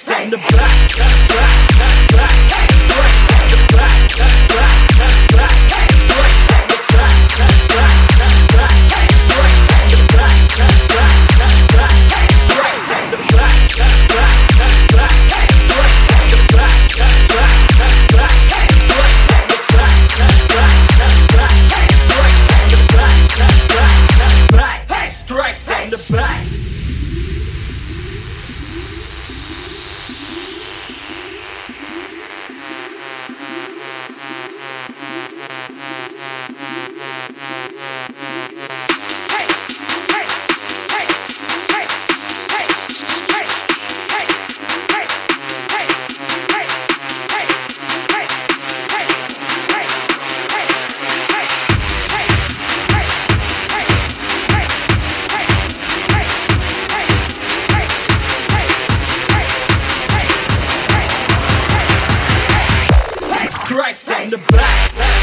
from the back. back, back, back